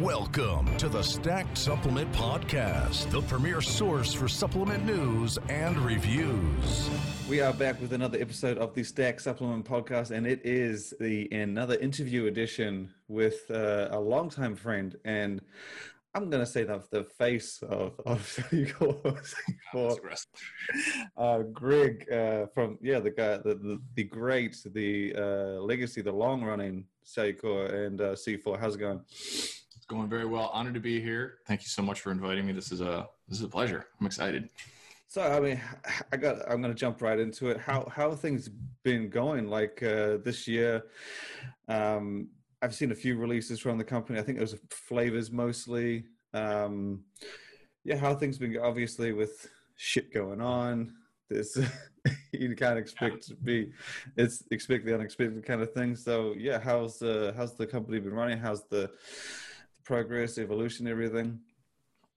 Welcome to the Stacked Supplement Podcast, the premier source for supplement news and reviews. We are back with another episode of the Stack Supplement Podcast, and it is the another interview edition with uh, a longtime friend and I'm gonna say that the face of of for uh, Greg uh, from yeah the guy the the, the great the uh, legacy the long running Cellucor and uh, C4. How's it going? Going very well. Honored to be here. Thank you so much for inviting me. This is a this is a pleasure. I'm excited. So I mean, I got. I'm going to jump right into it. How how things been going? Like uh, this year, um, I've seen a few releases from the company. I think it was flavors mostly. Um, yeah, how things been obviously with shit going on. This you can't expect to be it's expect the unexpected kind of thing. So yeah, how's uh, how's the company been running? How's the, the progress, evolution, everything?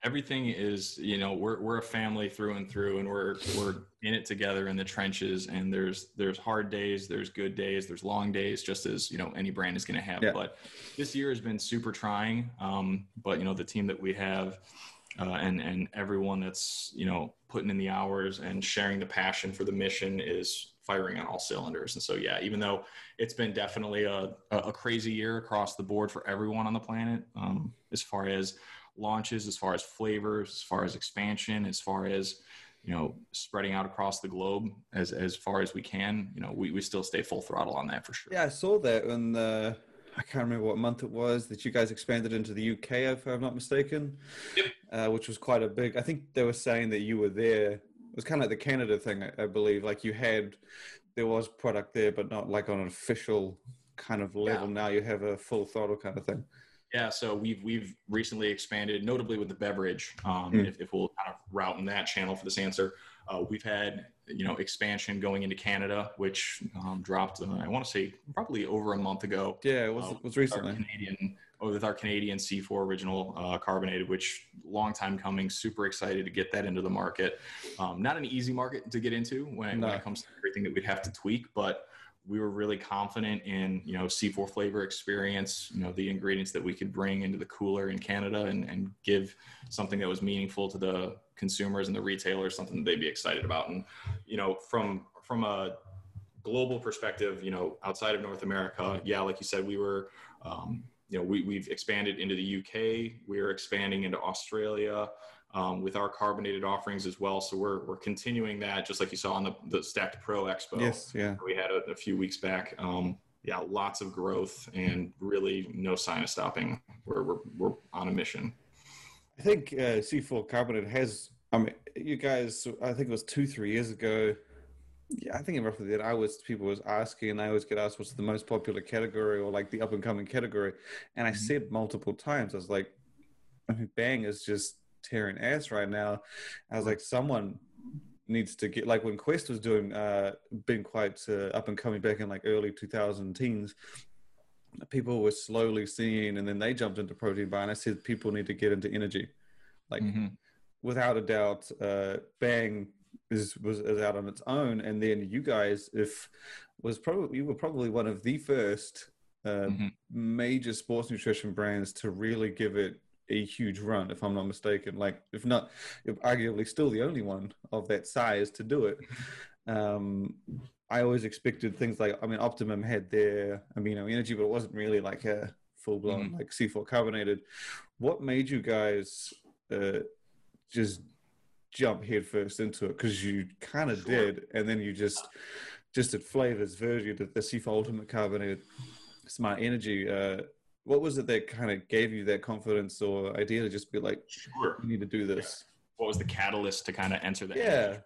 everything is you know we're we're a family through and through and we're we're in it together in the trenches and there's there's hard days there's good days there's long days just as you know any brand is going to have yeah. but this year has been super trying um, but you know the team that we have uh, and and everyone that's you know putting in the hours and sharing the passion for the mission is firing on all cylinders and so yeah even though it's been definitely a, a crazy year across the board for everyone on the planet um, as far as launches, as far as flavors, as far as expansion, as far as you know spreading out across the globe as as far as we can. You know, we, we still stay full throttle on that for sure. Yeah, I saw that in the I can't remember what month it was that you guys expanded into the UK, if I'm not mistaken. Yep. Uh, which was quite a big. I think they were saying that you were there. It was kind of like the Canada thing, I, I believe. Like you had, there was product there, but not like on an official kind of level. Yeah. Now you have a full throttle kind of thing. Yeah, so we've we've recently expanded, notably with the beverage. Um, mm. if, if, we'll kind of route in that channel for this answer, uh, we've had you know expansion going into Canada, which um, dropped. Uh, I want to say probably over a month ago. Yeah, it was uh, was recently. Canadian with our Canadian C4 original uh, carbonated, which long time coming. Super excited to get that into the market. Um, not an easy market to get into when, no. when it comes to everything that we'd have to tweak, but we were really confident in you know C4 flavor experience, you know the ingredients that we could bring into the cooler in Canada and, and give something that was meaningful to the consumers and the retailers, something that they'd be excited about. And you know from from a global perspective, you know outside of North America, yeah, like you said, we were. Um, you know, we, we've expanded into the UK. We're expanding into Australia um, with our carbonated offerings as well. So we're, we're continuing that, just like you saw on the, the Stacked Pro Expo. Yes, yeah. We had a, a few weeks back. Um, yeah, lots of growth and really no sign of stopping. We're, we're, we're on a mission. I think uh, C4 Carbonated has, I mean, you guys, I think it was two, three years ago. Yeah, I think roughly that I was people was asking, and I always get asked what's the most popular category or like the up and coming category, and I mm-hmm. said multiple times, I was like, I mean, Bang is just tearing ass right now. I was like, someone needs to get like when Quest was doing, uh, been quite uh, up and coming back in like early 2000 teens. People were slowly seeing, and then they jumped into protein bar. And I said, people need to get into energy, like mm-hmm. without a doubt. Uh, Bang is was, is out on its own, and then you guys, if was probably you were probably one of the first uh, mm-hmm. major sports nutrition brands to really give it a huge run, if I'm not mistaken. Like, if not, arguably still the only one of that size to do it. Um, I always expected things like, I mean, Optimum had their amino energy, but it wasn't really like a full blown mm-hmm. like C4 carbonated. What made you guys uh, just jump headfirst into it? Because you kind of did, and then you just just did flavors, version, the C4 Ultimate Carbonated Smart Energy. Uh, what was it that kind of gave you that confidence or idea to just be like, sure, you need to do this? Yeah. What was the catalyst to kind of enter that? Yeah.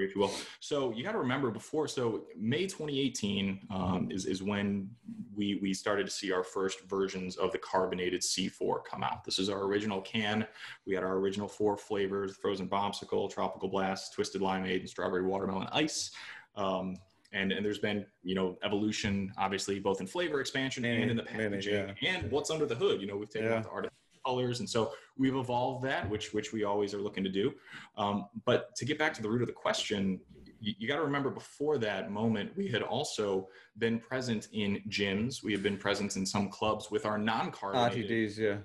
If you will. So you got to remember before. So May 2018 um, is is when we we started to see our first versions of the carbonated C4 come out. This is our original can. We had our original four flavors: frozen bombsicle, tropical blast, twisted limeade, and strawberry watermelon ice. Um, and and there's been you know evolution obviously both in flavor expansion and, and in the packaging yeah. and what's under the hood you know we've taken yeah. out the artificial colors. And so we've evolved that which which we always are looking to do. Um, but to get back to the root of the question you, you got to remember before that moment we had also been present in gyms. We had been present in some clubs with our non-carbonated RTDs, yeah.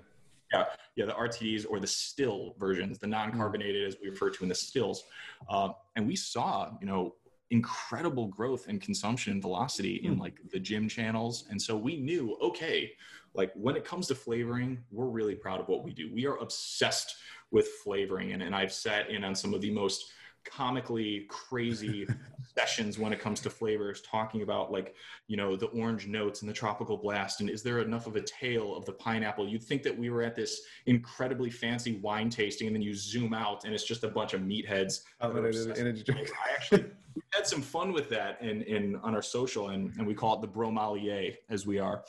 Yeah, yeah, the RTDs or the still versions, the non-carbonated as we refer to in the stills, uh, and we saw, you know, incredible growth and consumption and velocity in hmm. like the gym channels, and so we knew, okay, like when it comes to flavoring, we're really proud of what we do. We are obsessed with flavoring, and, and I've sat in on some of the most comically crazy sessions when it comes to flavors talking about like you know the orange notes and the tropical blast. And is there enough of a tail of the pineapple? You'd think that we were at this incredibly fancy wine tasting and then you zoom out and it's just a bunch of meatheads energy drink. i actually had some fun with that in, in on our social and, and we call it the bromalier as we are.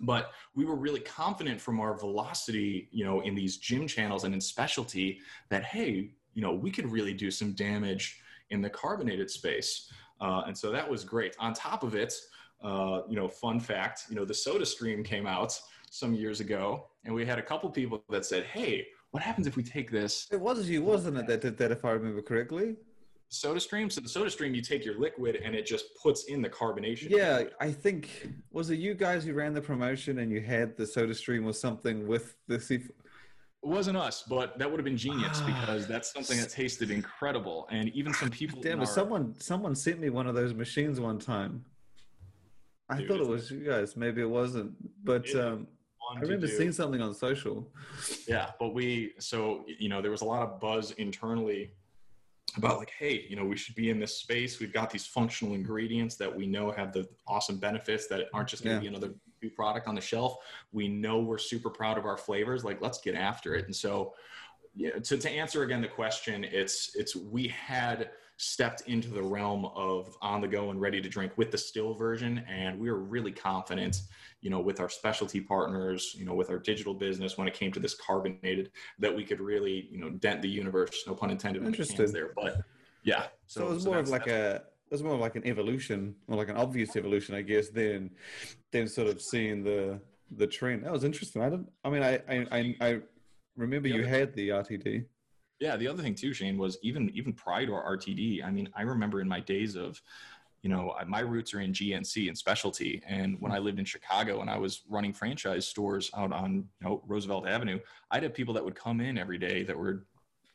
But we were really confident from our velocity you know in these gym channels and in specialty that hey you know, we could really do some damage in the carbonated space. Uh, and so that was great. On top of it, uh, you know, fun fact, you know, the SodaStream came out some years ago, and we had a couple people that said, "Hey, what happens if we take this?" It was you, wasn't it? That did that, if I remember correctly. SodaStream. So the SodaStream, you take your liquid and it just puts in the carbonation. Yeah, I think was it you guys who ran the promotion and you had the SodaStream or something with the C4. It wasn't us, but that would have been genius because that's something that tasted incredible. And even some people. Damn! Our... Someone someone sent me one of those machines one time. I Dude, thought it was you guys. Maybe it wasn't, but um, I remember seeing something on social. Yeah, but we so you know there was a lot of buzz internally about like, hey, you know, we should be in this space. We've got these functional ingredients that we know have the awesome benefits that aren't just going to yeah. be another product on the shelf. We know we're super proud of our flavors. Like, let's get after it. And so, yeah, to, to answer again the question, it's it's we had stepped into the realm of on the go and ready to drink with the still version, and we were really confident, you know, with our specialty partners, you know, with our digital business when it came to this carbonated, that we could really, you know, dent the universe. No pun intended. Interesting there, but yeah. So, so it was so more of like a was more like an evolution or like an obvious evolution, I guess, than than sort of seeing the the trend. That was interesting. I didn't. I mean, I I I, remember you had the RTD. Yeah, the other thing too, Shane, was even even prior to our RTD. I mean, I remember in my days of, you know, my roots are in GNC and specialty, and when I lived in Chicago and I was running franchise stores out on you know, Roosevelt Avenue, I'd have people that would come in every day that were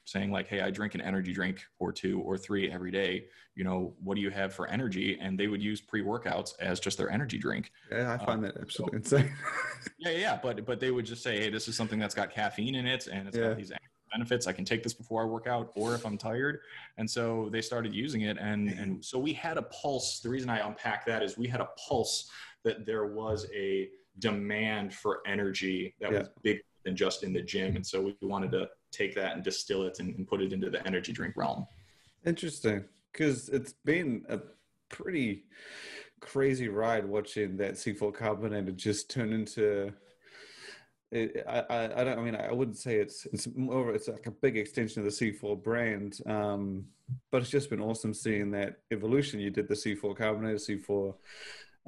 saying like hey i drink an energy drink or two or three every day. You know what do you have for energy? And they would use pre-workouts as just their energy drink. Yeah i find um, that absolutely so, insane. Yeah yeah but but they would just say hey this is something that's got caffeine in it and it's yeah. got these benefits. I can take this before i work out or if i'm tired. And so they started using it and and so we had a pulse. The reason i unpack that is we had a pulse that there was a demand for energy that yeah. was big than just in the gym. And so we wanted to take that and distill it and, and put it into the energy drink realm. Interesting, because it's been a pretty crazy ride watching that C4 carbonated just turn into. It, I, I, I don't I mean I wouldn't say it's it's more it's like a big extension of the C4 brand, um, but it's just been awesome seeing that evolution. You did the C4 carbonated, C4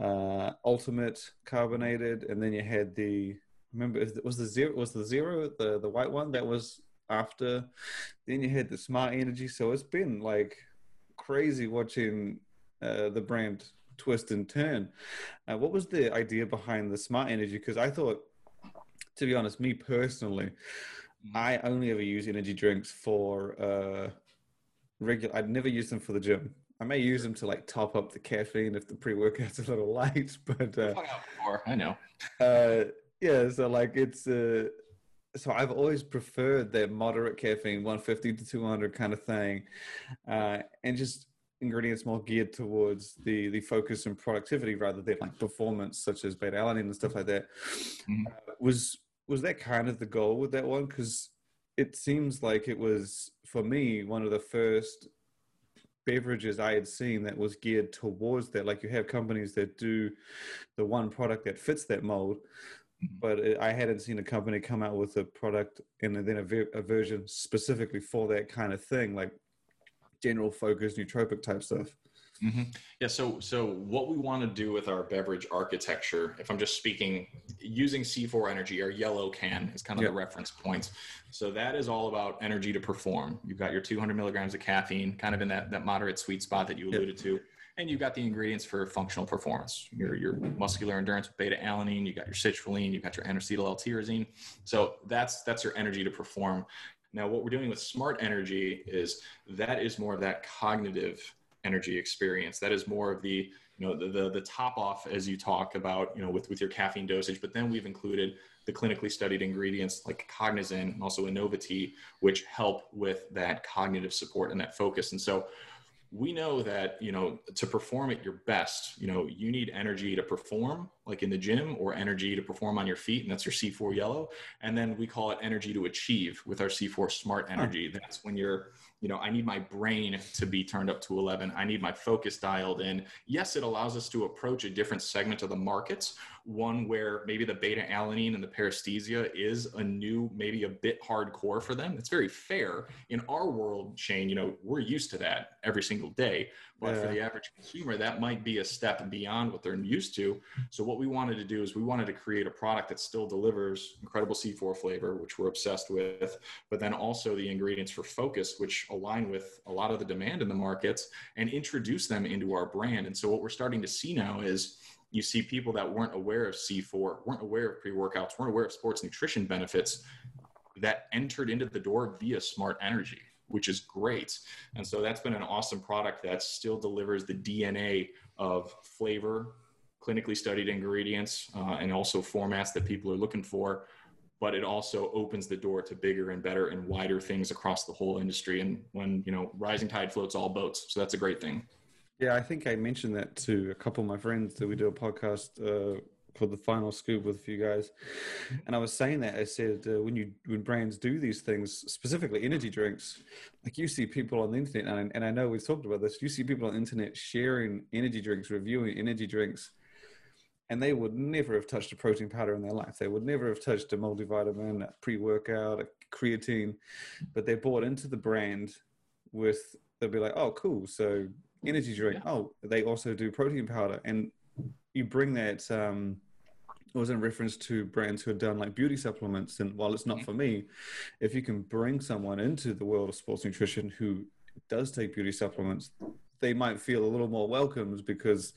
uh, ultimate carbonated, and then you had the remember was the zero was the zero the the white one that was after. Then you had the smart energy. So it's been like crazy watching uh, the brand twist and turn. Uh, what was the idea behind the smart energy? Because I thought, to be honest, me personally, I only ever use energy drinks for uh, regular. I'd never use them for the gym. I may use them to like top up the caffeine if the pre workout's a little light, but uh, I know. uh, yeah, so like it's uh, so I've always preferred that moderate caffeine, 150 to 200 kind of thing, uh, and just ingredients more geared towards the the focus and productivity rather than like performance, such as beta alanine and stuff like that. Mm-hmm. Uh, was was that kind of the goal with that one? Because it seems like it was for me one of the first beverages I had seen that was geared towards that. Like you have companies that do the one product that fits that mold. But it, I hadn't seen a company come out with a product and then a, ver- a, version specifically for that kind of thing, like general focus nootropic type stuff. Mm-hmm. Yeah. So, so what we want to do with our beverage architecture, if I'm just speaking using C4 Energy, our yellow can is kind of yep. the reference points. So that is all about energy to perform. You've got your 200 milligrams of caffeine, kind of in that that moderate sweet spot that you alluded yep. to and you've got the ingredients for functional performance. Your your muscular endurance with beta alanine, you got your citrulline, you got your N-acetyl L-tyrosine. So that's that's your energy to perform. Now, what we're doing with smart energy is that is more of that cognitive energy experience. That is more of the you know the, the, the top off as you talk about you know with with your caffeine dosage. But then we've included the clinically studied ingredients like Cognizin and also Innovati, which help with that cognitive support and that focus. And so we know that you know to perform at your best you know you need energy to perform like in the gym or energy to perform on your feet and that's your c4 yellow. And then we call it energy to achieve with our c4 smart energy. That's when you're you know i need my brain to be turned up to 11 i need my focus dialed in. Yes it allows us to approach a different segment of the markets one where maybe the beta alanine and the paresthesia is a new maybe a bit hardcore for them it's very fair in our world shane you know we're used to that every single day but yeah. for the average consumer, that might be a step beyond what they're used to. So what we wanted to do is we wanted to create a product that still delivers incredible C4 flavor, which we're obsessed with, but then also the ingredients for focus, which align with a lot of the demand in the markets and introduce them into our brand. And so what we're starting to see now is you see people that weren't aware of C4, weren't aware of pre-workouts, weren't aware of sports nutrition benefits that entered into the door via smart energy which is great. And so that's been an awesome product that still delivers the DNA of flavor, clinically studied ingredients, uh, and also formats that people are looking for. But it also opens the door to bigger and better and wider things across the whole industry. And when, you know, rising tide floats all boats. So that's a great thing. Yeah, I think I mentioned that to a couple of my friends that we do a podcast uh, called the Final Scoop with a few guys, and I was saying that I said uh, when you when brands do these things, specifically energy drinks, like you see people on the internet, and, and I know we've talked about this. You see people on the internet sharing energy drinks, reviewing energy drinks, and they would never have touched a protein powder in their life. They would never have touched a multivitamin, a pre-workout, a creatine, but they bought into the brand with they'll be like, oh, cool, so energy drink. Oh, they also do protein powder, and you bring that um, it was in reference to brands who have done like beauty supplements. And while it's not for me, if you can bring someone into the world of sports nutrition who does take beauty supplements, they might feel a little more welcomed because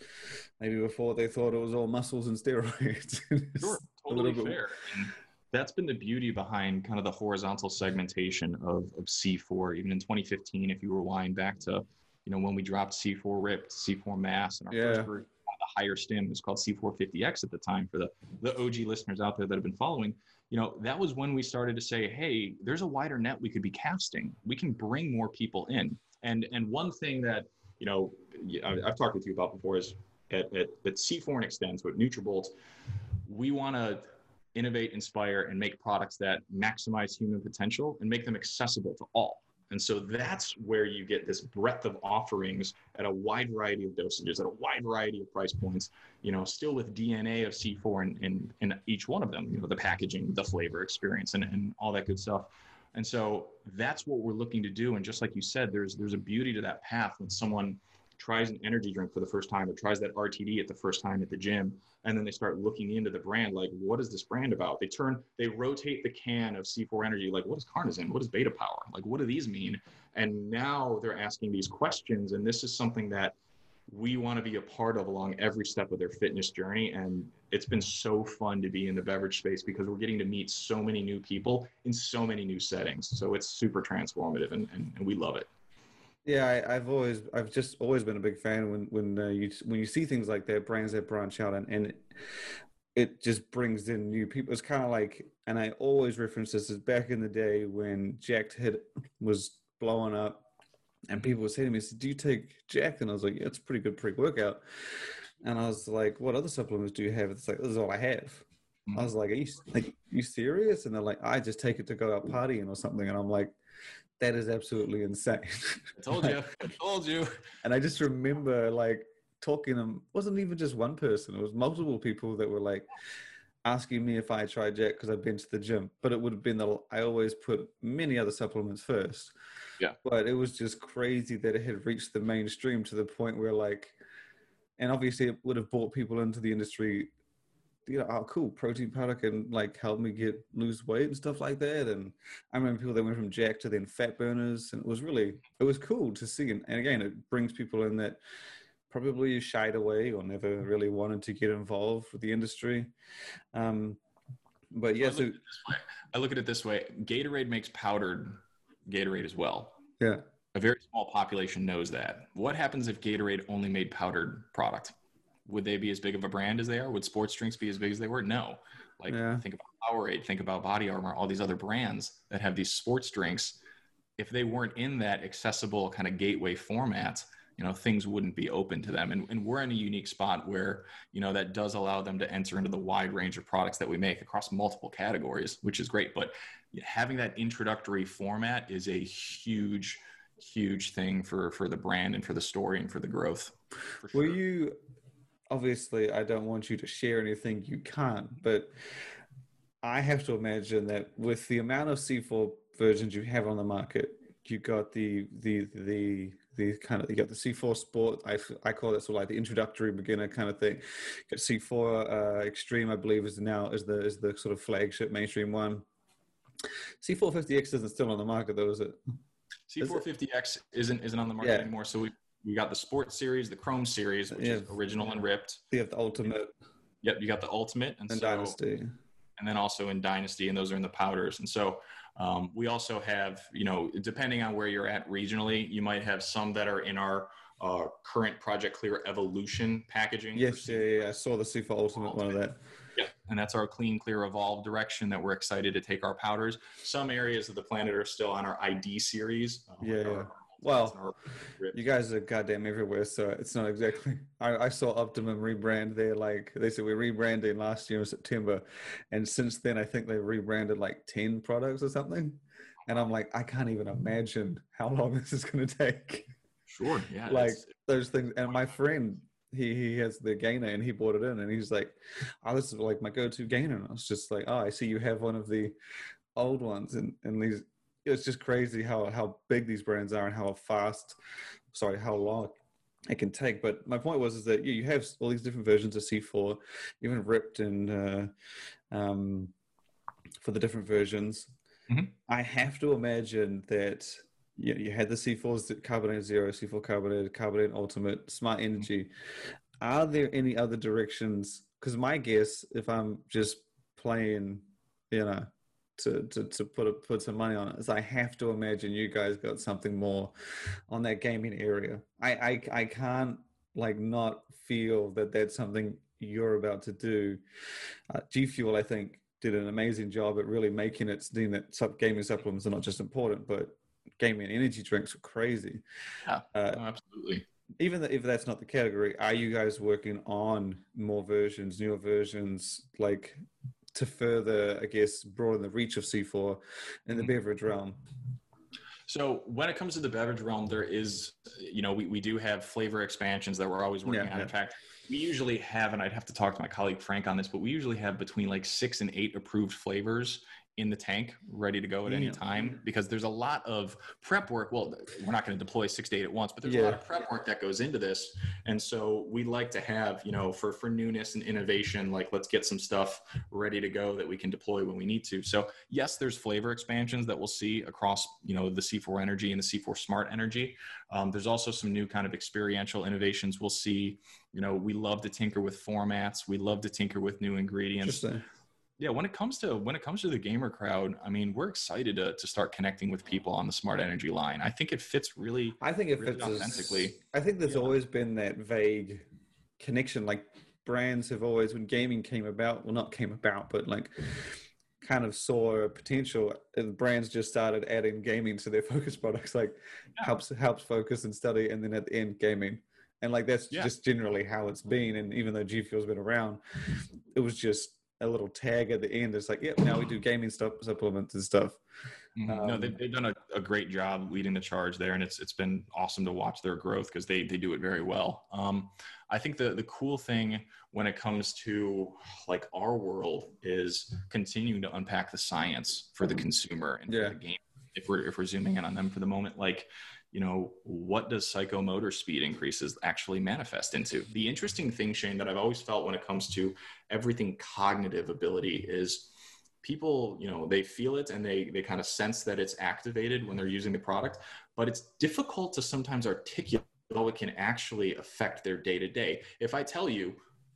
maybe before they thought it was all muscles and steroids. sure, totally fair. And that's been the beauty behind kind of the horizontal segmentation of, of C4. Even in 2015, if you rewind back to, you know, when we dropped C4 Ripped, C4 Mass, and our yeah. first group the higher stem was called C450X at the time for the, the OG listeners out there that have been following. You know, that was when we started to say, hey, there's a wider net we could be casting. We can bring more people in. And and one thing that, you know, I've talked with you about before is at, at, at C4 and Extends with Nutrabolt, we want to innovate, inspire, and make products that maximize human potential and make them accessible to all. And so that's where you get this breadth of offerings at a wide variety of dosages, at a wide variety of price points, you know, still with DNA of C4 in, in, in each one of them, you know, the packaging, the flavor experience, and, and all that good stuff. And so that's what we're looking to do. And just like you said, there's there's a beauty to that path when someone tries an energy drink for the first time or tries that RTD at the first time at the gym, and then they start looking into the brand, like, what is this brand about? They turn, they rotate the can of C4 Energy, like, what is CarnoSyn? What is Beta Power? Like, what do these mean? And now they're asking these questions, and this is something that we want to be a part of along every step of their fitness journey. And it's been so fun to be in the beverage space because we're getting to meet so many new people in so many new settings. So it's super transformative, and, and, and we love it. Yeah, I, have always, I've just always been a big fan when when uh, you when you see things like that, brands that branch out, and, and it, it just brings in new people. It's kind of like, and I always reference this as back in the day when Jacked hit was blowing up, and people would say to me, "Do you take Jacked?" And I was like, "Yeah, it's a pretty good pre-workout." And I was like, "What other supplements do you have?" It's like, "This is all I have." I was like, "Are you like you serious?" And they're like, "I just take it to go out partying or something." And I'm like, that is absolutely insane. I told you. I told you. And I just remember like talking to wasn't even just one person, it was multiple people that were like asking me if I tried Jack because I've been to the gym. But it would have been the I always put many other supplements first. Yeah. But it was just crazy that it had reached the mainstream to the point where like and obviously it would have brought people into the industry you know, oh, cool, protein powder can like help me get lose weight and stuff like that. And I remember people that went from Jack to then fat burners, and it was really it was cool to see. And, and again, it brings people in that probably shied away or never really wanted to get involved with the industry. Um, but yeah, I so I look at it this way: Gatorade makes powdered Gatorade as well. Yeah, a very small population knows that. What happens if Gatorade only made powdered product? Would they be as big of a brand as they are? Would sports drinks be as big as they were? No. Like yeah. think about Powerade, think about Body Armor, all these other brands that have these sports drinks. If they weren't in that accessible kind of gateway format, you know things wouldn't be open to them and, and we're in a unique spot where you know that does allow them to enter into the wide range of products that we make across multiple categories which is great but having that introductory format is a huge huge thing for for the brand and for the story and for the growth for sure. were you obviously i don't want you to share anything you can't but i have to imagine that with the amount of c4 versions you have on the market you got the the the the kind of you got the C4 Sport. I, I call it sort of like the introductory beginner kind of thing. Got C4 uh, Extreme, I believe, is now is the is the sort of flagship mainstream one. C450X isn't still on the market though, is it? C450X isn't isn't on the market yeah. anymore. So we we got the Sport series, the Chrome series, which yeah. is original and ripped. You have the Ultimate. Yep, you got the Ultimate and, and so, Dynasty, and then also in Dynasty, and those are in the powders. And so um, we also have, you know, depending on where you're at regionally, you might have some that are in our uh, current Project Clear Evolution packaging. Yes, yeah, yeah, I saw the C4 Ultimate, Ultimate one of that. Yeah, and that's our clean, clear, evolve direction that we're excited to take our powders. Some areas of the planet are still on our ID series. Uh, yeah, yeah. Well, you guys are goddamn everywhere, so it's not exactly. I, I, saw Optimum rebrand there. Like they said, we rebranded last year in September, and since then, I think they've rebranded like ten products or something. And I'm like, I can't even imagine how long this is going to take. Sure, yeah. like those things. And my friend, he he has the gainer, and he bought it in, and he's like, "Oh, this is like my go-to gainer." And I was just like, "Oh, I see you have one of the old ones," and and these it's just crazy how how big these brands are and how fast, sorry, how long it can take. But my point was is that you, you have all these different versions of C4, even ripped and uh, um, for the different versions. Mm-hmm. I have to imagine that you, know, you had the C4s, Carbonate Zero, C4 Carbonate, Carbonate Ultimate, Smart mm-hmm. Energy. Mm-hmm. Are there any other directions? Because my guess, if I'm just playing, you know, to, to, to put a, put some money on it is I have to imagine you guys got something more on that gaming area. I, I, I can't like not feel that that's something you're about to do. Uh, G Fuel, I think, did an amazing job at really making it seem that sub gaming supplements are not just important, but gaming energy drinks are crazy. Yeah, uh, absolutely. Even if that's not the category, are you guys working on more versions, newer versions, like to further, I guess, broaden the reach of C4 in the mm-hmm. beverage realm? So when it comes to the beverage realm, there is, you know, we, we do have flavor expansions that we're always working yeah, on. Yeah. In fact, we usually have, and I'd have to talk to my colleague Frank on this, but we usually have between like six and eight approved flavors in the tank ready to go at any time because there's a lot of prep work. Well we're not going to deploy six to eight at once but there's yeah. a lot of prep work that goes into this. And so we like to have you know for for newness and innovation like let's get some stuff ready to go that we can deploy when we need to. So yes there's flavor expansions that we'll see across you know the c4 energy and the c4 smart energy. Um, there's also some new kind of experiential innovations we'll see. You know we love to tinker with formats. We love to tinker with new ingredients yeah when it comes to when it comes to the gamer crowd i mean we're excited to, to start connecting with people on the smart energy line i think it fits really i think it really fits authentically as, i think there's yeah. always been that vague connection like brands have always when gaming came about well not came about but like kind of saw potential and brands just started adding gaming to their focus products like yeah. helps helps focus and study and then at the end gaming and like that's yeah. just generally how it's been and even though g fuel's been around it was just a little tag at the end. It's like, yep, now we do gaming stuff, supplements and stuff. Mm-hmm. Um, no, they've, they've done a, a, great job leading the charge there, and it's it's been awesome to watch their growth because they they do it very well. Um, I think the the cool thing when it comes to like our world is continuing to unpack the science for the consumer and yeah. for the game. If we're if we're zooming in on them for the moment, like you know, what does psychomotor speed increases actually manifest into? The interesting thing, Shane, that I've always felt when it comes to everything cognitive ability is people, you know, they feel it and they they kind of sense that it's activated when they're using the product, but it's difficult to sometimes articulate how it can actually affect their day to day. If I tell you,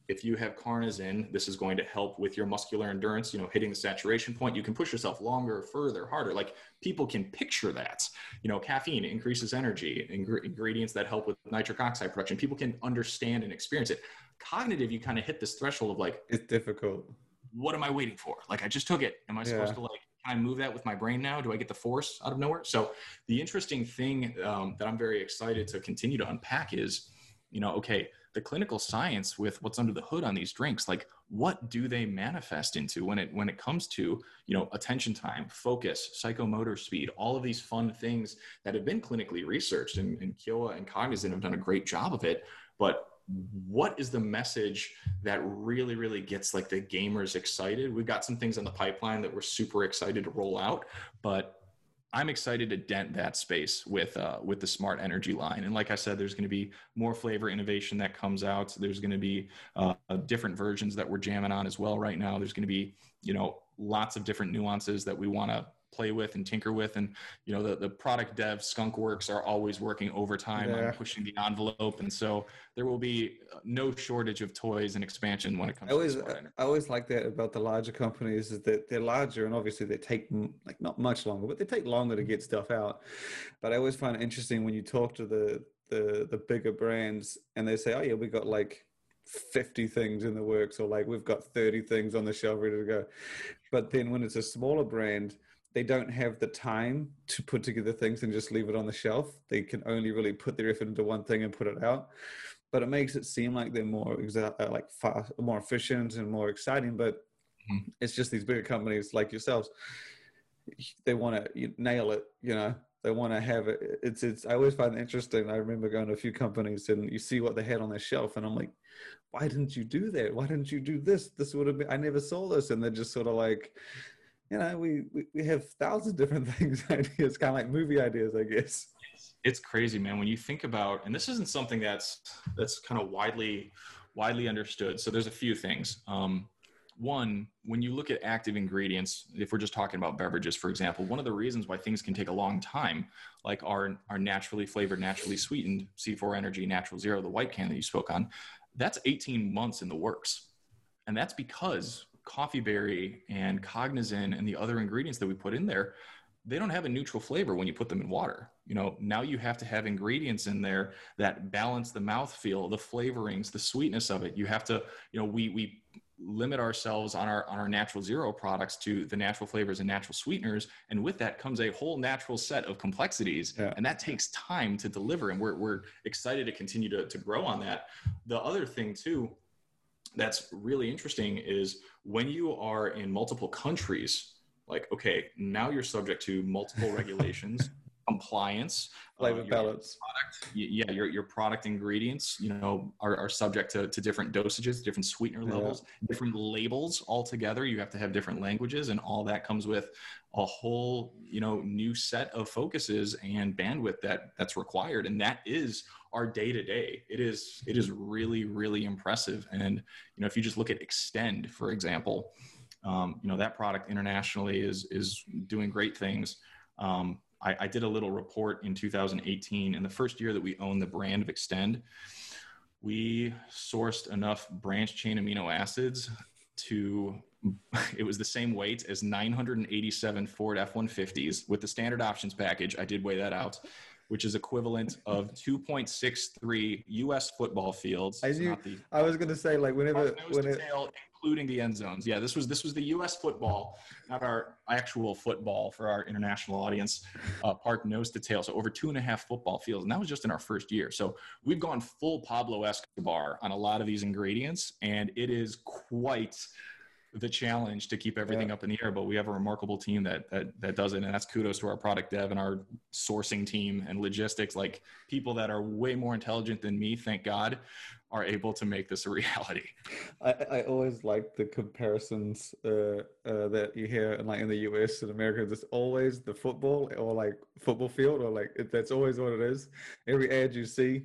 if you have carnosine, this is going to help with your muscular endurance, you know, hitting the saturation point. You can push yourself longer, further, harder. Like people can picture that. You know, caffeine increases energy, ing- ingredients that help with nitric oxide production. People can understand and experience it. Cognitive, you kind of hit this threshold of like, it's difficult. What am I waiting for? Like, I just took it. Am I supposed to like, can I move that with my brain now? Do I get the force out of nowhere? So the interesting thing um, that I'm very excited to continue to unpack is, you know, okay, the clinical science with what's under the hood on these drinks like what do they manifest into when it when it comes to you know attention time focus psychomotor speed all of these fun things that have been clinically researched and, and Kyowa and Cognizin have done a great job of it. But what is the message that really really gets like the gamers excited? We've got some things in the pipeline that we're super excited to roll out but I'm excited to dent that space with uh, with the smart energy line. And like I said, there's going to be more flavor innovation that comes out. There's going to be uh, different versions that we're jamming on as well right now. There's going to be you know lots of different nuances that we want to play with and tinker with. And you know, the the product dev skunk works are always working overtime yeah. on pushing the envelope, and so there will be uh, no shortage of toys and expansion when it comes. I always I always like that about the larger companies is that they're larger and obviously they take like not much longer, but they take longer to get stuff out. But I always find it interesting when you talk to the the the bigger brands and they say, "Oh yeah, we got like." 50 things in the works or like we've got 30 things on the shelf ready to go but then when it's a smaller brand they don't have the time to put together things and just leave it on the shelf. They can only really put their effort into one thing and put it out. But it makes it seem like they're more exa- uh, like fast, more efficient and more exciting. But mm-hmm. it's just these bigger companies like yourselves. They want to nail it, you know. They want to have it. It's it's. I always find it interesting. I remember going to a few companies and you see what they had on their shelf, and I'm like, why didn't you do that? Why didn't you do this? This would have been. I never saw this, and they're just sort of like you know, we, we, we have thousands of different things, ideas, kind of like movie ideas, I guess. It's crazy, man. When you think about, and this isn't something that's that's kind of widely widely understood. So there's a few things. Um, one, when you look at active ingredients, if we're just talking about beverages, for example, one of the reasons why things can take a long time, like our, our naturally flavored, naturally sweetened C4 Energy Natural Zero, the white can that you spoke on, that's 18 months in the works. And that's because coffee berry and cognizin and the other ingredients that we put in there they don't have a neutral flavor when you put them in water. You know now you have to have ingredients in there that balance the mouth feel the flavorings the sweetness of it. You have to you know we we limit ourselves on our on our natural zero products to the natural flavors and natural sweeteners. And with that comes a whole natural set of complexities. Yeah. and that takes time to deliver. And we're, we're excited to continue to, to grow on that. The other thing too that's really interesting is when you are in multiple countries, like, okay, now you're subject to multiple regulations, compliance, flavor uh, balance. Product, yeah, your, your product ingredients, you know, are, are subject to, to different dosages, different sweetener levels, yeah. different labels altogether. You have to have different languages, and all that comes with a whole, you know, new set of focuses and bandwidth that that's required, and that is our day to day. It is it is really really impressive. And you know, if you just look at Xtend, for example, um, you know that product internationally is is doing great things. Um, I, I did a little report in 2018, in the first year that we owned the brand of Xtend, we sourced enough branch chain amino acids to it was the same weight as 987 Ford F-150s with the standard options package. I did weigh that out which is equivalent of 2.63 U.S. football fields. I knew. The, I was going to say like whenever when it, tail, including the end zones. Yeah, this was this was the U.S. football, not our actual football for our international audience. Uh, park nose to tail, so over two and a half football fields, and that was just in our first year. So we've gone full Pablo Escobar on a lot of these ingredients, and it is quite the challenge to keep everything yeah. up in the air. But we have a remarkable team that, that that does it, and that's kudos to our product dev and our sourcing team and logistics. Like people that are way more intelligent than me, thank God, are able to make this a reality. I, I always like the comparisons uh, uh, that you hear, like in the US and America. It's always the football or like football field, or like it, that's always what it is. Every ad you see,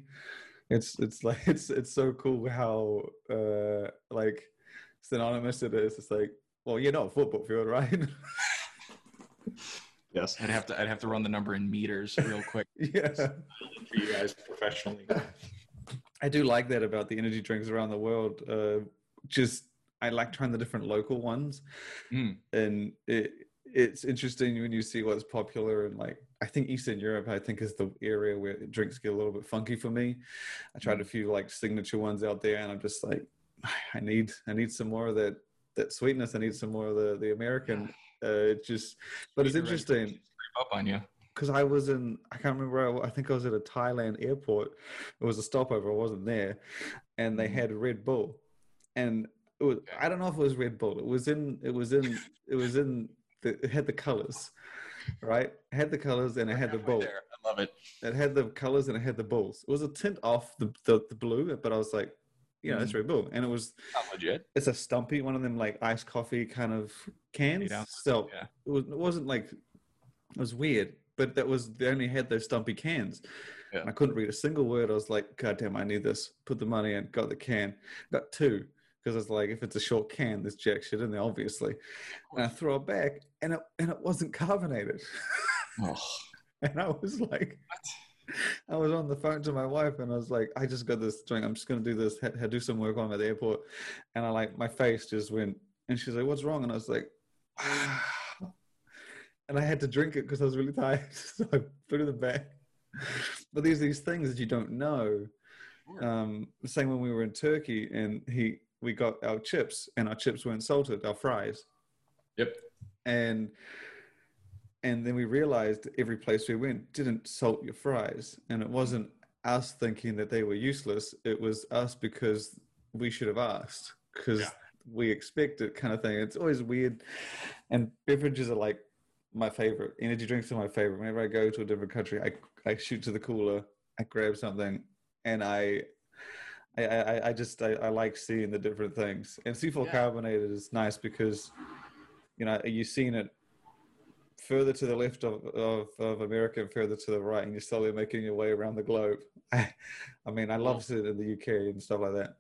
it's it's like it's it's so cool how uh, like synonymous it is. It's like, well, you know, football field, right? yes, I'd have to I'd have to run the number in meters real quick. yeah. for you guys professionally. I do like that about the energy drinks around the world. Uh, just I like trying the different local ones, mm. and it it's interesting when you see what's popular and like I think Eastern Europe I think is the area where drinks get a little bit funky for me. I tried mm. a few like signature ones out there, and I'm just like, I need I need some more of that that sweetness. I need some more of the the American. Uh, it just, but it's interesting. Up on you because I was in, I can't remember, I, think I was at a Thailand airport. It was a stopover, I wasn't there. And they mm. had Red Bull. And it was, I don't know if it was Red Bull. It was in, it was in, it was in, the, it had the colors, right? It had the colors and it had the bull. There. I love it. It had the colors and it had the bulls. It was a tint off the, the, the blue, but I was like, yeah, that's mm. Red Bull. And it was Not legit. It's a stumpy, one of them like iced coffee kind of cans. Yeah. So yeah. it, was, it wasn't like, it was weird but that was they only had those stumpy cans. Yeah. I couldn't read a single word. I was like, God damn, I need this. Put the money in, got the can, got two. Because it's like if it's a short can, there's jack shit in there, obviously. And I throw it back and it and it wasn't carbonated. Oh. and I was like what? I was on the phone to my wife and I was like, I just got this drink. I'm just gonna do this, ha- do some work on at the airport. And I like my face just went and she's like, What's wrong? And I was like, ah and I had to drink it because I was really tired. so I put it in the bag. But there's these things that you don't know. Um, same when we were in Turkey and he we got our chips and our chips weren't salted, our fries. Yep. And and then we realized every place we went didn't salt your fries. And it wasn't us thinking that they were useless. It was us because we should have asked because yeah. we expect it kind of thing. It's always weird. And beverages are like my favorite. Energy drinks are my favorite. Whenever I go to a different country, I I shoot to the cooler, I grab something, and I. I, I, I just I, I like seeing the different things and C4 yeah. carbonated is nice because you know you've seen it further to the left of, of, of, America and further to the right, and you're slowly making your way around the globe. I, I mean, I mm. love it in the UK and stuff like that.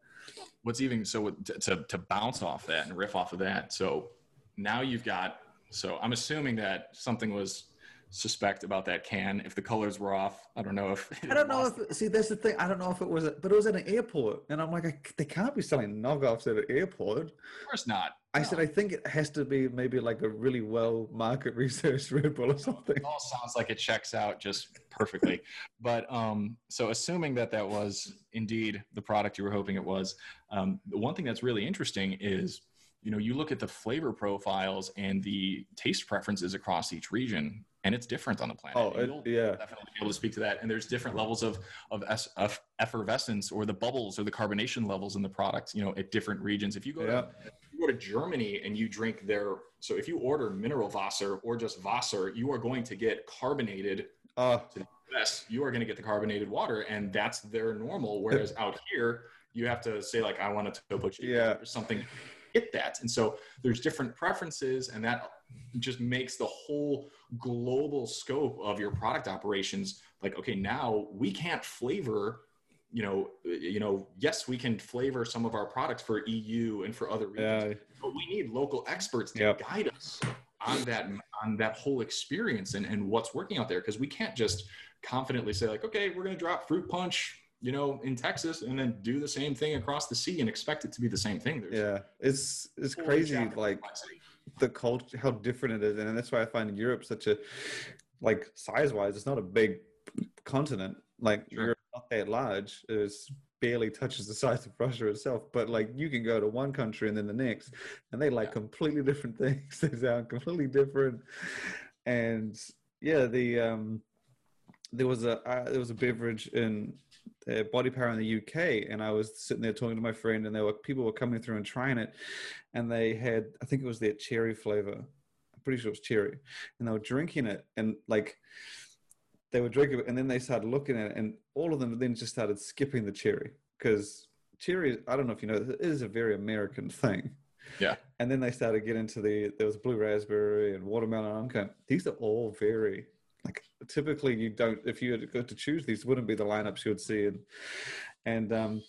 What's even so to, to bounce off that and riff off of that? So now you've got so I'm assuming that something was suspect about that can. If the colors were off, I don't know if I don't know if see that's the thing. I don't know if it was, but it was at an airport, and I'm like, I, they can't be selling knockoffs at an airport. Of course not. I no. said I think it has to be maybe like a really well market researched Red Bull or something. It all sounds like it checks out just perfectly. but um, so assuming that that was indeed the product you were hoping it was, um, the one thing that's really interesting is you know you look at the flavor profiles and the taste preferences across each region and it's different on the planet. Oh, it, yeah, definitely be able to speak to that. And there's different levels of of, of effervescence or the bubbles or the carbonation levels in the product. You know, at different regions. If you go yeah. to you go to Germany and you drink their so if you order mineral Wasser or just Wasser, you are going to get carbonated. Uh, to the US, you are going to get the carbonated water, and that's their normal. Whereas out here, you have to say like, I want a topo yeah. or something get that. And so there's different preferences, and that just makes the whole global scope of your product operations like, okay, now we can't flavor you know, you know, yes, we can flavor some of our products for EU and for other regions, yeah. but we need local experts to yep. guide us on that on that whole experience and, and what's working out there because we can't just confidently say like, okay, we're going to drop fruit punch you know, in Texas and then do the same thing across the sea and expect it to be the same thing. There's yeah, it's it's crazy like the culture, how different it is, and that's why I find Europe such a like size wise, it's not a big continent. Like sure. Europe not that large. It's barely touches the size of Russia itself. But like you can go to one country and then the next, and they like yeah. completely different things. they sound completely different, and yeah, the um, there was a uh, there was a beverage in uh, BodyPower in the UK, and I was sitting there talking to my friend, and there were people were coming through and trying it, and they had I think it was their cherry flavor. I'm pretty sure it was cherry, and they were drinking it, and like they were drinking it, and then they started looking at it, and all of them then just started skipping the cherry because cherry. I don't know if you know, it is a very American thing. Yeah. And then they started getting into the there was blue raspberry and watermelon. I'm going, these are all very like typically you don't if you had to choose these wouldn't be the lineups you would see and and um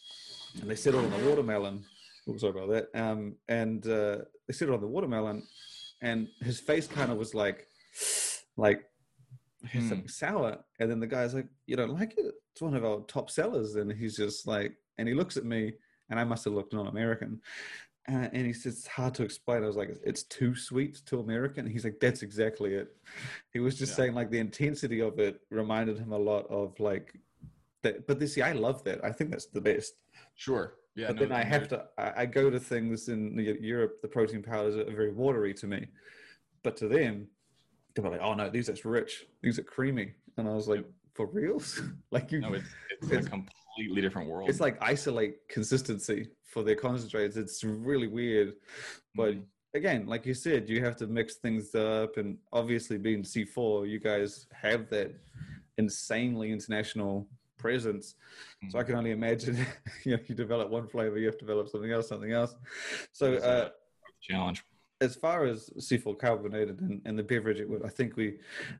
and they settled on the watermelon oh, sorry about that um and uh they settled on the watermelon and his face kind of was like like here's mm. something sour. And then the guy's like, you don't like it? It's one of our top sellers. And he's just like, and he looks at me, and I must have looked non-American. Uh, and he says it's hard to explain. I was like, it's too sweet, too American. He's like, that's exactly it. He was just yeah. saying like the intensity of it reminded him a lot of like that. But this, see, I love that. I think that's the best. Sure. Yeah. But no, then I have to. I, I, go to things in Europe. The protein powders are very watery to me, but to them, they're like, "Oh no, these are rich. These are creamy." And I was like, "For reals? like you?" No, it's, it's, it's a completely different world. It's like isolate consistency for their concentrates. It's really weird, but. Mm-hmm again, like you said, you have to mix things up, and obviously being C4, you guys have that insanely international presence. So I can only imagine, you know, you develop one flavor, you have to develop something else, something else. So uh, challenge. As far as C4 carbonated and, and the beverage, it would. I think we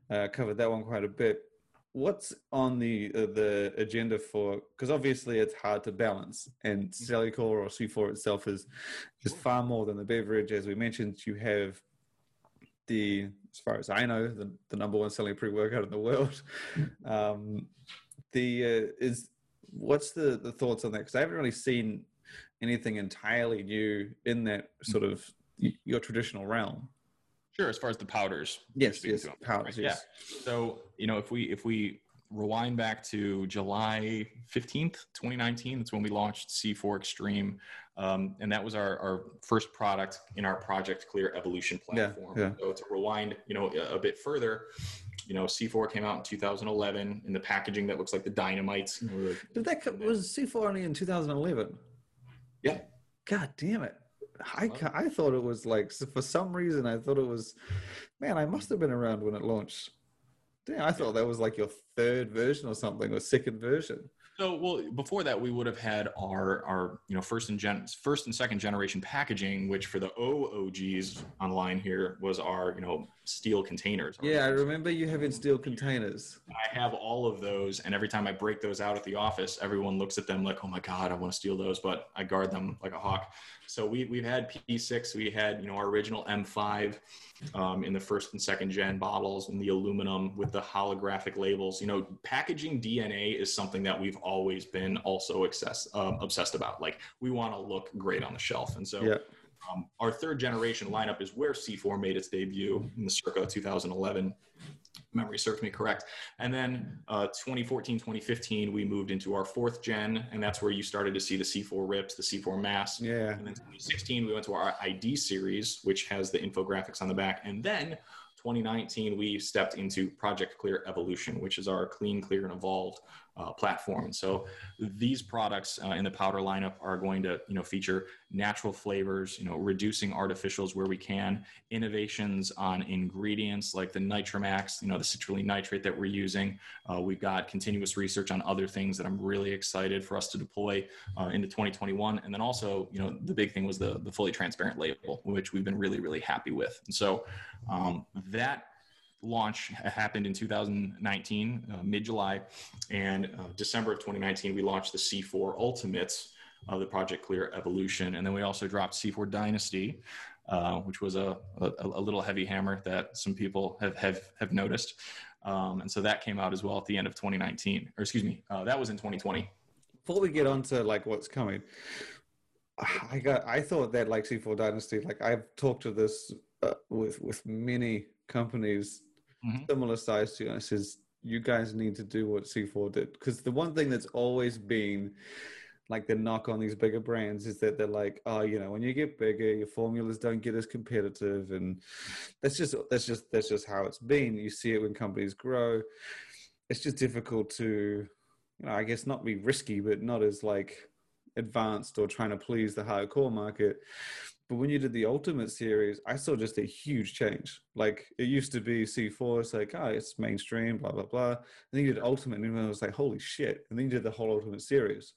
uh, covered that one quite a bit. What's on the uh, the agenda for? Because obviously it's hard to balance, and Cellucor or C4 itself is is far more than the beverage. As we mentioned, you have the, as far as I know, the, the number one selling pre workout in the world. Um, the uh, is what's the the thoughts on that? Because I haven't really seen anything entirely new in that sort of your traditional realm. Sure, as far as the powders. Yes, yes, powders. Right? Yes. Yeah. So you know, if we if we rewind back to July fifteenth, twenty nineteen, that's when we launched C4 Extreme, um, and that was our our first product in our Project Clear Evolution platform. Yeah, yeah. So to rewind, you know, a, a bit further, you know, C4 came out in 2011 in the packaging that looks like the dynamites. Did that was C4 only in 2011? Yeah. God damn it. I, I thought it was like for some reason I thought it was man I must have been around when it launched. Damn, I thought that was like your third version or something or second version. So, well, before that, we would have had our our you know first and gen first and second generation packaging, which for the OOGs online here was our you know steel containers. Yeah, I remember you having steel containers. I have all of those, and every time I break those out at the office, everyone looks at them like, "Oh my god, I want to steal those," but I guard them like a hawk. So we we've had P6, we had you know our original M5 um, in the first and second gen bottles in the aluminum with the holographic labels. You know, packaging DNA is something that we've always been also excess, um, obsessed about. Like we want to look great on the shelf, and so. Yeah. Um, our third generation lineup is where C4 made its debut in the circa 2011 memory serves me correct. And then uh, 2014, 2015, we moved into our fourth gen, and that's where you started to see the C4 rips, the C4 mass. Yeah. And then 2016, we went to our ID series, which has the infographics on the back. And then 2019, we stepped into Project Clear Evolution, which is our clean, clear, and evolved uh, platform. So these products uh, in the powder lineup are going to, you know, feature natural flavors, you know, reducing artificials where we can, innovations on ingredients like the Nitromax, you know, the citrulline nitrate that we're using. Uh, we've got continuous research on other things that I'm really excited for us to deploy uh, into 2021. And then also, you know, the big thing was the, the fully transparent label, which we've been really, really happy with. And so um, that launch happened in 2019, uh, mid July, and uh, December of 2019, we launched the C4 Ultimates of the Project Clear Evolution, and then we also dropped C4 Dynasty, uh, which was a, a, a, little heavy hammer that some people have have have noticed, um, and so that came out as well at the end of 2019, or excuse me, uh, that was in 2020. Before we get on to like what's coming. I got. I thought that like C4 Dynasty. Like I've talked to this uh, with with many companies mm-hmm. similar size to us is you guys need to do what C4 did. Because the one thing that's always been like the knock on these bigger brands is that they're like, oh, you know, when you get bigger, your formulas don't get as competitive, and that's just that's just that's just how it's been. You see it when companies grow. It's just difficult to, you know, I guess not be risky, but not as like advanced or trying to please the hardcore market. But when you did the Ultimate series, I saw just a huge change. Like it used to be C4, it's like, oh, it's mainstream, blah, blah, blah. And then you did Ultimate, and everyone was like, holy shit. And then you did the whole Ultimate series.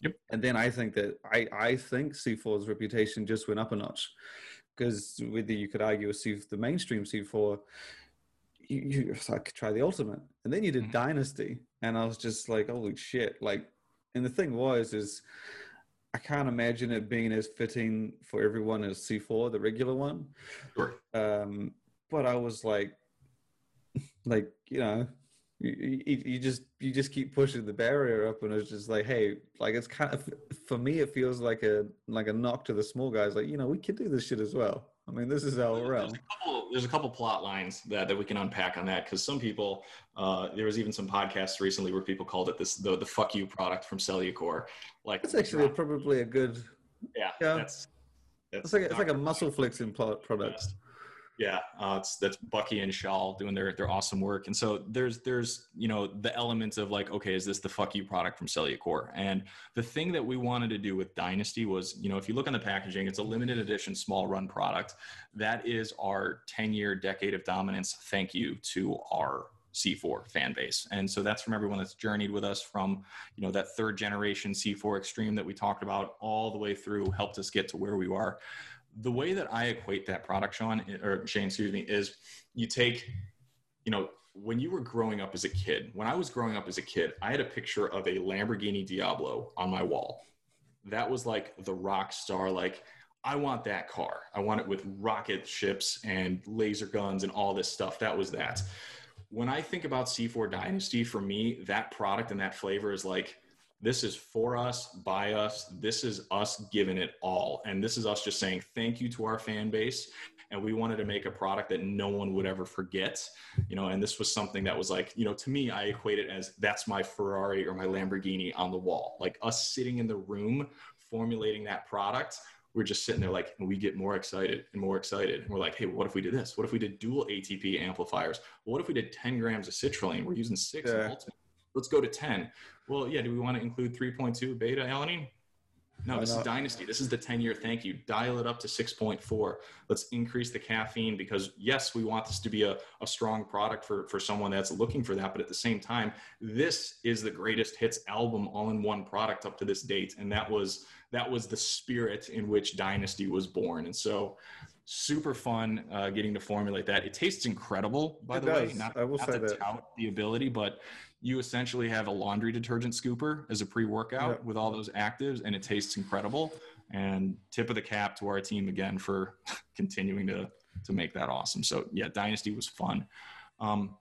Yep. And then I think that I, I think C4's reputation just went up a notch. Because whether you could argue with C, the mainstream C4, you, you like try the Ultimate. And then you did mm-hmm. Dynasty. And I was just like, holy shit. Like, and the thing was, is I can't imagine it being as fitting for everyone as C4, the regular one. Sure. Um, but I was like, like you know, you, you, you just you just keep pushing the barrier up, and it's just like, hey, like it's kind of for me, it feels like a like a knock to the small guys. Like you know, we can do this shit as well. I mean, this is realm. There's a couple, there's a couple plot lines that, that we can unpack on that because some people, uh, there was even some podcasts recently where people called it this the, the fuck you product from Cellucor. Like that's actually drop. probably a good. Yeah, yeah. That's, that's it's like it's like a muscle flexing product yeah, uh, it's that's Bucky and Shaw doing their their awesome work, and so there's there's you know the elements of like, okay, is this the fuck you product from Cellucor? And the thing that we wanted to do with Dynasty was, you know, if you look on the packaging, it's a limited edition small run product. That is our 10 year decade of dominance. Thank you to our C4 fan base. And so that's from everyone that's journeyed with us from, you know, that third generation C4 Extreme that we talked about all the way through, helped us get to where we are the way that I equate that product, Sean or Shane, excuse me, is you take, you know, when you were growing up as a kid, when I was growing up as a kid, I had a picture of a Lamborghini Diablo on my wall. That was like the rock star, like, I want that car. I want it with rocket ships and laser guns and all this stuff. That was that. When I think about C4 Dynasty, for me, that product and that flavor is like this is for us, by us. This is us giving it all. And this is us just saying thank you to our fan base. And we wanted to make a product that no one would ever forget, you know. And this was something that was like, you know, to me, I equate it as that's my Ferrari or my Lamborghini on the wall. Like us sitting in the room formulating that product we're just sitting there like and we get more excited and more excited and we're like hey what if we did this what if we did dual atp amplifiers what if we did 10 grams of citrulline we're using six yeah. let's go to 10 well, yeah. Do we want to include 3.2 beta alanine? No, this is Dynasty. This is the 10 year thank you. Dial it up to 6.4. Let's increase the caffeine because, yes, we want this to be a, a strong product for, for someone that's looking for that. But at the same time, this is the greatest hits album all in one product up to this date. And that was that was the spirit in which Dynasty was born. And so super fun uh, getting to formulate that. It tastes incredible, by it the does. way. Not, I will not say to that. tout the ability, but you essentially have a laundry detergent scooper as a pre-workout yep. with all those actives and it tastes incredible. And tip of the cap to our team again for continuing to to make that awesome. So yeah dynasty was fun. Um,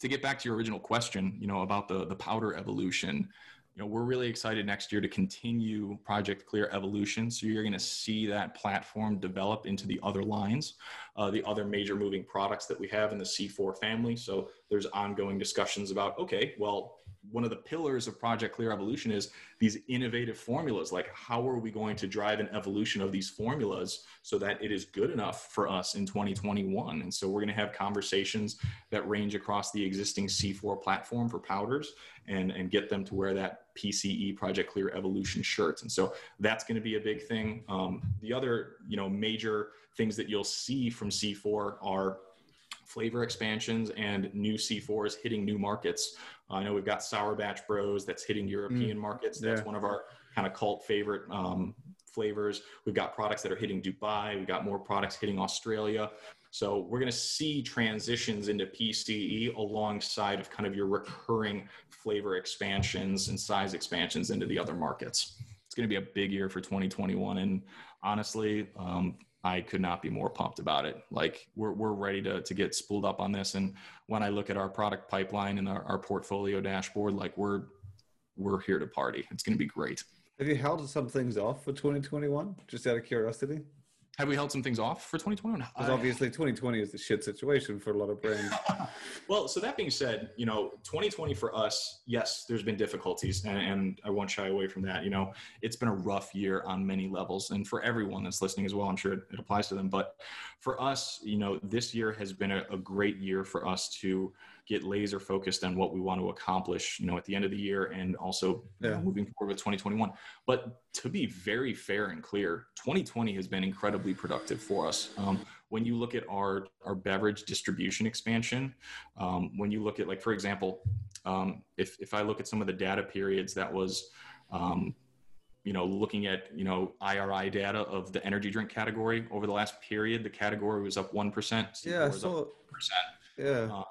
to get back to your original question you know about the the powder evolution you know, we're really excited next year to continue Project Clear evolution. So you're going to see that platform develop into the other lines, uh, the other major moving products that we have in the C4 family. So there's ongoing discussions about, okay, well, one of the pillars of Project Clear Evolution is these innovative formulas. Like, how are we going to drive an evolution of these formulas so that it is good enough for us in 2021? And so, we're going to have conversations that range across the existing C4 platform for powders and, and get them to wear that PCE Project Clear Evolution shirt. And so, that's going to be a big thing. Um, the other, you know, major things that you'll see from C4 are flavor expansions and new C4s hitting new markets. I know we've got Sour Batch Bros that's hitting European mm, markets. That's yeah. one of our kind of cult favorite um, flavors. We've got products that are hitting Dubai. We've got more products hitting Australia. So we're going to see transitions into PCE alongside of kind of your recurring flavor expansions and size expansions into the other markets. It's going to be a big year for 2021. And honestly, um, I could not be more pumped about it. Like we're, we're ready to, to get spooled up on this. And when I look at our product pipeline and our, our portfolio dashboard, like we're, we're here to party. It's going to be great. Have you held some things off for 2021? Just out of curiosity. Have we held some things off for 2021? Because obviously 2020 is the shit situation for a lot of brands. well, so that being said, you know, 2020 for us, yes, there's been difficulties, and, and, I won't shy away from that. You know, it's been a rough year on many levels, and for everyone that's listening as well, I'm sure it, it applies to them. But for us, you know, this year has been a, a great year for us to get laser focused on what we want to accomplish, you know, at the end of the year and also yeah. you know, moving forward with 2021. But to be very fair and clear, 2020 has been incredibly productive for us. Um, when you look at our our beverage distribution expansion, um, when you look at like for example, um, if if I look at some of the data periods that was um, you know, looking at, you know, IRI data of the energy drink category over the last period, the category was up 1%. Yeah, so, percent. Yeah. Uh,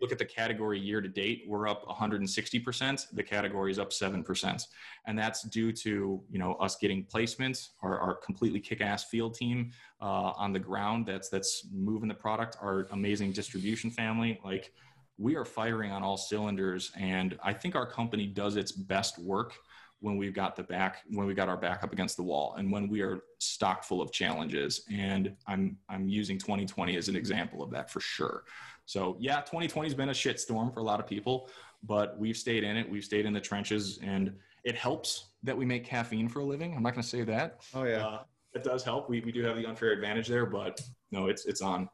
look at the category year to date, we're up 160%. The category is up 7%. And that's due to, you know, us getting placements, our, our completely kick-ass field team uh, on the ground that's, that's moving the product, our amazing distribution family. Like we are firing on all cylinders. And I think our company does its best work when we've got the back when we got our back up against the wall and when we are stocked full of challenges. And i'm i'm using 2020 as an example of that for sure. So yeah 2020 has been a shitstorm for a lot of people but we've stayed in it. We've stayed in the trenches and it helps that we make caffeine for a living. I'm not going to say that. Oh yeah. Uh, it does help. We, we do have the unfair advantage there but no it's it's on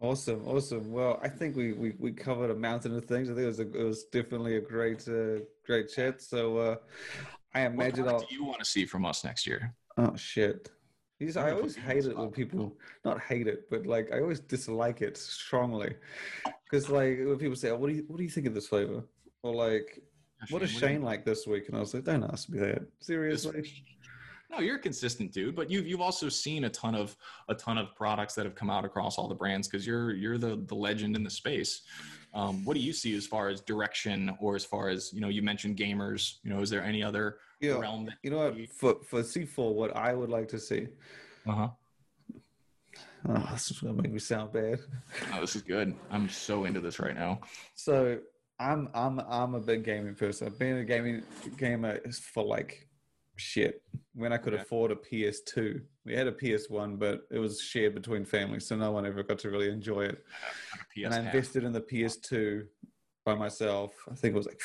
Awesome, awesome. Well, I think we, we, we covered a mountain of things. I think it was a, it was definitely a great uh, great chat. So uh, I imagine what I'll. Do you want to see from us next year? Oh shit! These, I always hate it when people not hate it, but like I always dislike it strongly because like when people say, oh, "What do you what do you think of this flavor?" or like, "What does Shane like this week?" and I was like, "Don't ask me that seriously." No, you're a consistent dude, but you've you've also seen a ton of a ton of products that have come out across all the brands because you're you're the the legend in the space. Um, what do you see as far as direction, or as far as you know? You mentioned gamers. You know, is there any other yeah, realm? That you know what for for C4, what I would like to see. Uh huh. Oh, this is gonna make me sound bad. Oh, this is good. I'm so into this right now. So I'm I'm I'm a big gaming person. I've been a gaming gamer for like shit when I could okay. afford a PS2. We had a PS1, but it was shared between families, so no one ever got to really enjoy it. Yeah, and I invested in the PS2 by myself. I think it was like,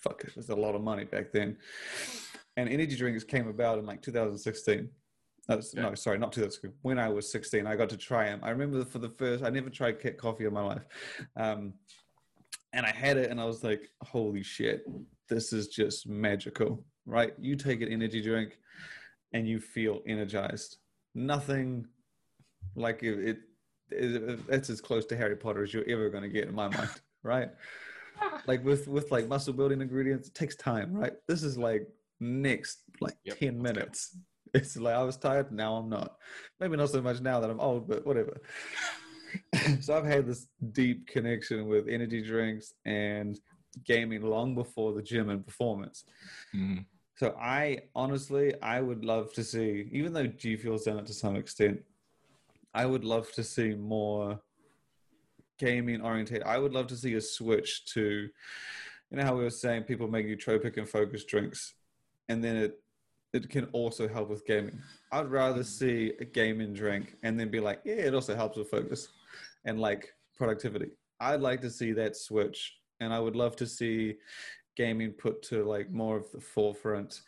fuck it, it was a lot of money back then. And energy drinks came about in like 2016. No, no, sorry, not 2016. When I was 16, I got to try them. I remember for the first, I never tried Kit coffee in my life. Um, and I had it and I was like, holy shit, this is just magical right? You take an energy drink and you feel energized. Nothing like it, it, it it's as close to Harry Potter as you're ever going to get in my mind, right? Like with with like muscle building ingredients, it takes time, right? This is like next like yep. 10 minutes. It's like I was tired, now I'm not. Maybe not so much now that I'm old, but whatever. so I've had this deep connection with energy drinks and gaming long before the gym and performance. Mm-hmm. So I honestly, I would love to see, even though G Fuel's done it to some extent, I would love to see more gaming oriented. I would love to see a switch to, you know, how we were saying people make nootropic and focus drinks, and then it it can also help with gaming. I'd rather see a gaming drink and then be like, yeah, it also helps with focus and like productivity. I'd like to see that switch, and I would love to see gaming put to like more of the forefront.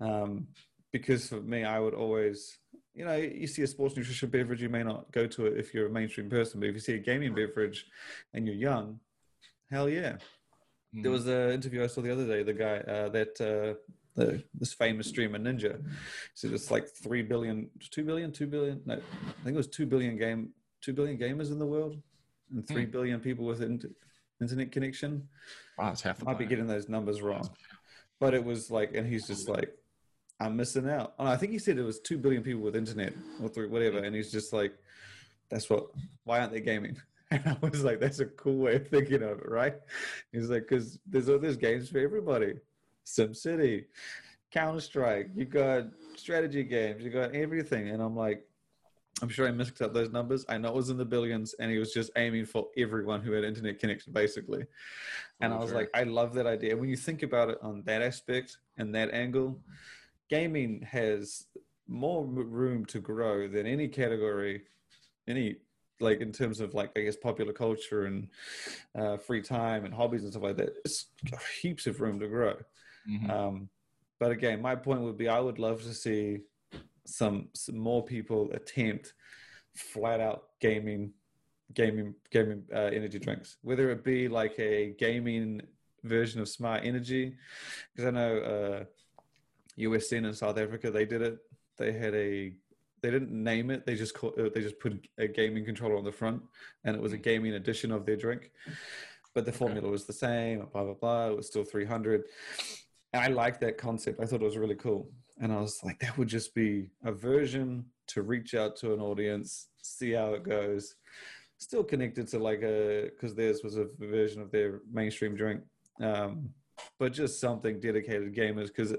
Um, because for me, I would always, you know, you see a sports nutrition beverage, you may not go to it if you're a mainstream person, but if you see a gaming beverage and you're young, hell yeah. Mm. There was an interview I saw the other day. The guy uh, that uh, the, this famous streamer Ninja said it's like three billion, two billion, two billion. No, I think it was two billion game, two billion gamers in the world, and three mm. billion people with internet connection. Wow, it's half. The Might be getting those numbers wrong, but it was like, and he's just like, I'm missing out. Oh, I think he said it was two billion people with internet or through whatever, and he's just like, that's what. Why aren't they gaming? And I was like, that's a cool way of thinking of it, right? He's like, because there's there's games for everybody. Sim City, Counter Strike, you got strategy games, you got everything, and I'm like, I'm sure I mixed up those numbers. I know it was in the billions, and he was just aiming for everyone who had internet connection, basically. And oh, I was sure. like, I love that idea. When you think about it on that aspect and that angle, gaming has more room to grow than any category, any like in terms of like I guess popular culture and uh, free time and hobbies and stuff like that. It's heaps of room to grow. Mm-hmm. Um, but again, my point would be, I would love to see some, some more people attempt flat out gaming gaming gaming uh, energy drinks. Whether it be like a gaming version of smart energy because i know uh usn in south africa they did it. They had a they didn't name it. They just call, uh, they just put a gaming controller on the front and it was a hmm. gaming edition of their drink. But the formula was the same blah blah blah. It was still 300 and i liked that concept. I thought it was really cool and I was like, that would just be a version to reach out to an audience, see how it goes. Still connected to like a, because theirs was a version of their mainstream drink, um, but just something dedicated gamers. Because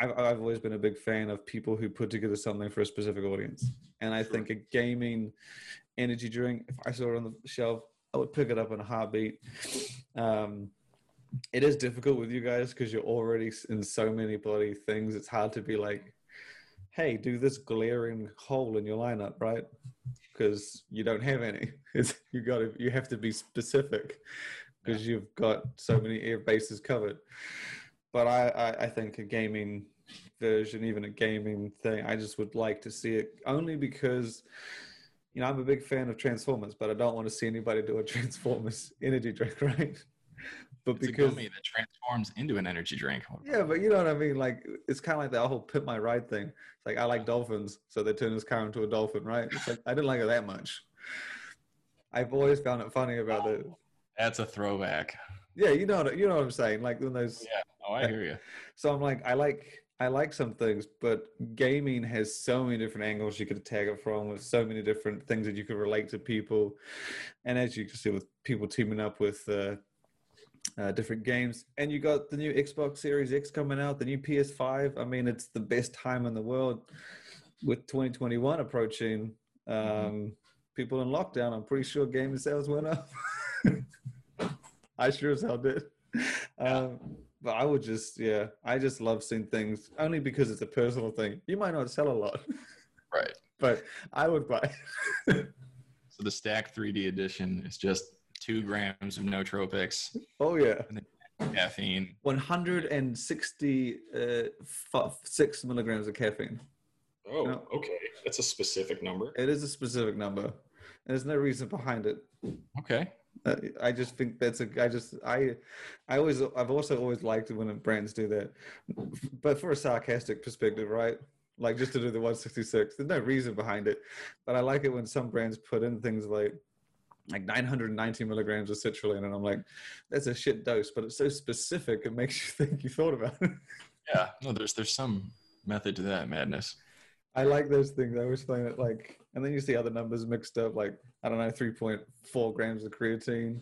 I've, I've always been a big fan of people who put together something for a specific audience. And I think a gaming energy drink, if I saw it on the shelf, I would pick it up in a heartbeat. Um, it is difficult with you guys because you're already in so many bloody things. It's hard to be like, hey, do this glaring hole in your lineup, right? Because you don't have any. It's, you got to you have to be specific because yeah. you've got so many air bases covered. But I, I, I think a gaming version, even a gaming thing, I just would like to see it only because you know, I'm a big fan of Transformers, but I don't want to see anybody do a Transformers energy drink, right? But it's because a that transforms into an energy drink. Yeah, but you know what I mean. Like it's kind of like that whole Pimp My Ride thing. It's like I like dolphins, so they turn this car into a dolphin, right? It's like I didn't like it that much. I've always found it funny about it. That's a throwback. Yeah, you know, what, you know what I'm saying. Like when those. Yeah, oh, I hear you. So I'm like, I like. I like some things, but gaming has so many different angles you could attack it from, with so many different things that you could relate to people, and as you can see with people teaming up with uh, uh, different games. And you got the new Xbox Series X coming out, the new PS5. I mean, it's the best time in the world with 2021 approaching. Um, mm-hmm. People in lockdown, I'm pretty sure gaming sales went up. I sure as hell did. Um, but I would just, yeah, I just love seeing things only because it's a personal thing. You might not sell a lot, right? But I would buy. so the Stack 3D edition is just two grams of nootropics. Oh yeah. caffeine. 166 uh, milligrams of caffeine. Oh, no. okay. That's a specific number. It is a specific number. and There's no reason behind it. Okay. Uh, I just think that's a. I just I, I always I've also always liked it when brands do that, but for a sarcastic perspective, right? Like just to do the 166. There's no reason behind it, but I like it when some brands put in things like like 990 milligrams of citrulline and i'm like that's a shit dose but it's so specific it makes you think you thought about it. Yeah no there's there's some method to that madness. I like those things. I always find it like and then you see other numbers mixed up like i don't know 3.4 grams of creatine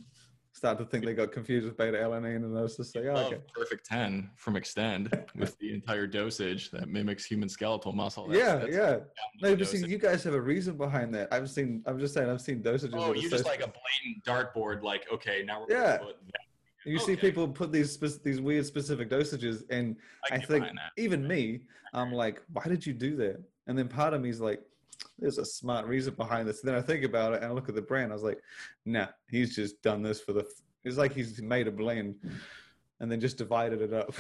start to think they got confused with beta alanine, and I was just like, oh, oh, okay. Perfect 10 from Xtend with the entire dosage that mimics human skeletal muscle. That's, yeah, that's yeah. No, but see, you guys have a reason behind that. I've seen, I'm just saying, I've seen dosages. Oh, you just like a blatant dartboard, like, okay, now we're yeah. You okay. see people put these these weird specific dosages, and I, I think even me, I'm like, why did you do that? And then part of me is like, there's a smart reason behind this. And then I think about it and I look at the brand. I was like, nah, he's just done this for the. It's like he's made a blend and then just divided it up.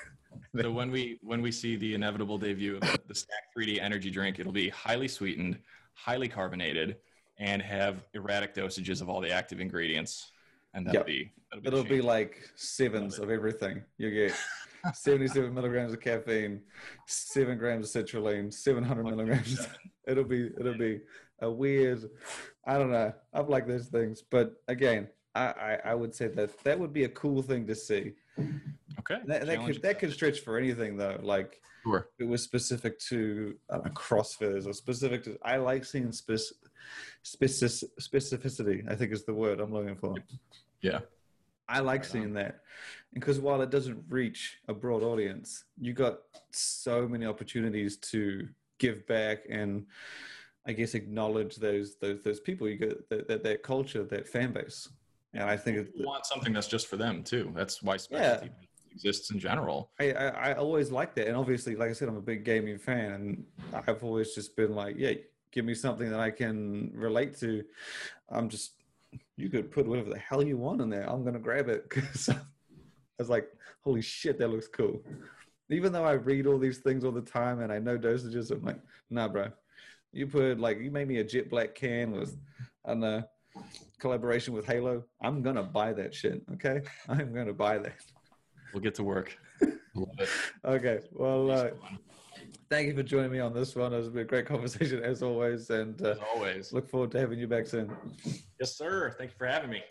so when we when we see the inevitable debut of the Stack 3D energy drink, it'll be highly sweetened, highly carbonated, and have erratic dosages of all the active ingredients. And that'll yep. be that'll be, it'll be like sevens of everything. You get 77 milligrams of caffeine, seven grams of citrulline, 700 milligrams. It'll be it'll be a weird. I don't know. I like those things, but again, I, I, I would say that that would be a cool thing to see. Okay. That, that could that could stretch for anything though. Like sure. it was specific to uh, CrossFitters or specific to. I like seeing spec, specific, specificity. I think is the word I'm looking for. Yeah. I like seeing that because while it doesn't reach a broad audience, you got so many opportunities to give back and I guess acknowledge those those those people you get that that, that culture that fan base. And I think you want something that's just for them too. That's why specialty yeah. exists in general. I, I, I always like that, and obviously, like I said, I'm a big gaming fan, and I've always just been like, yeah, give me something that I can relate to. I'm just you could put whatever the hell you want in there. I'm gonna grab it because was like, holy shit, that looks cool. Even though I read all these things all the time and I know dosages, I'm like, nah, bro. You put like you made me a jet black can with, I don't collaboration with Halo. I'm gonna buy that shit. Okay, I'm gonna buy that. We'll get to work. okay. Well, uh, thank you for joining me on this one. It was a great conversation as always, and uh, as always, look forward to having you back soon. Yes, sir. Thank you for having me.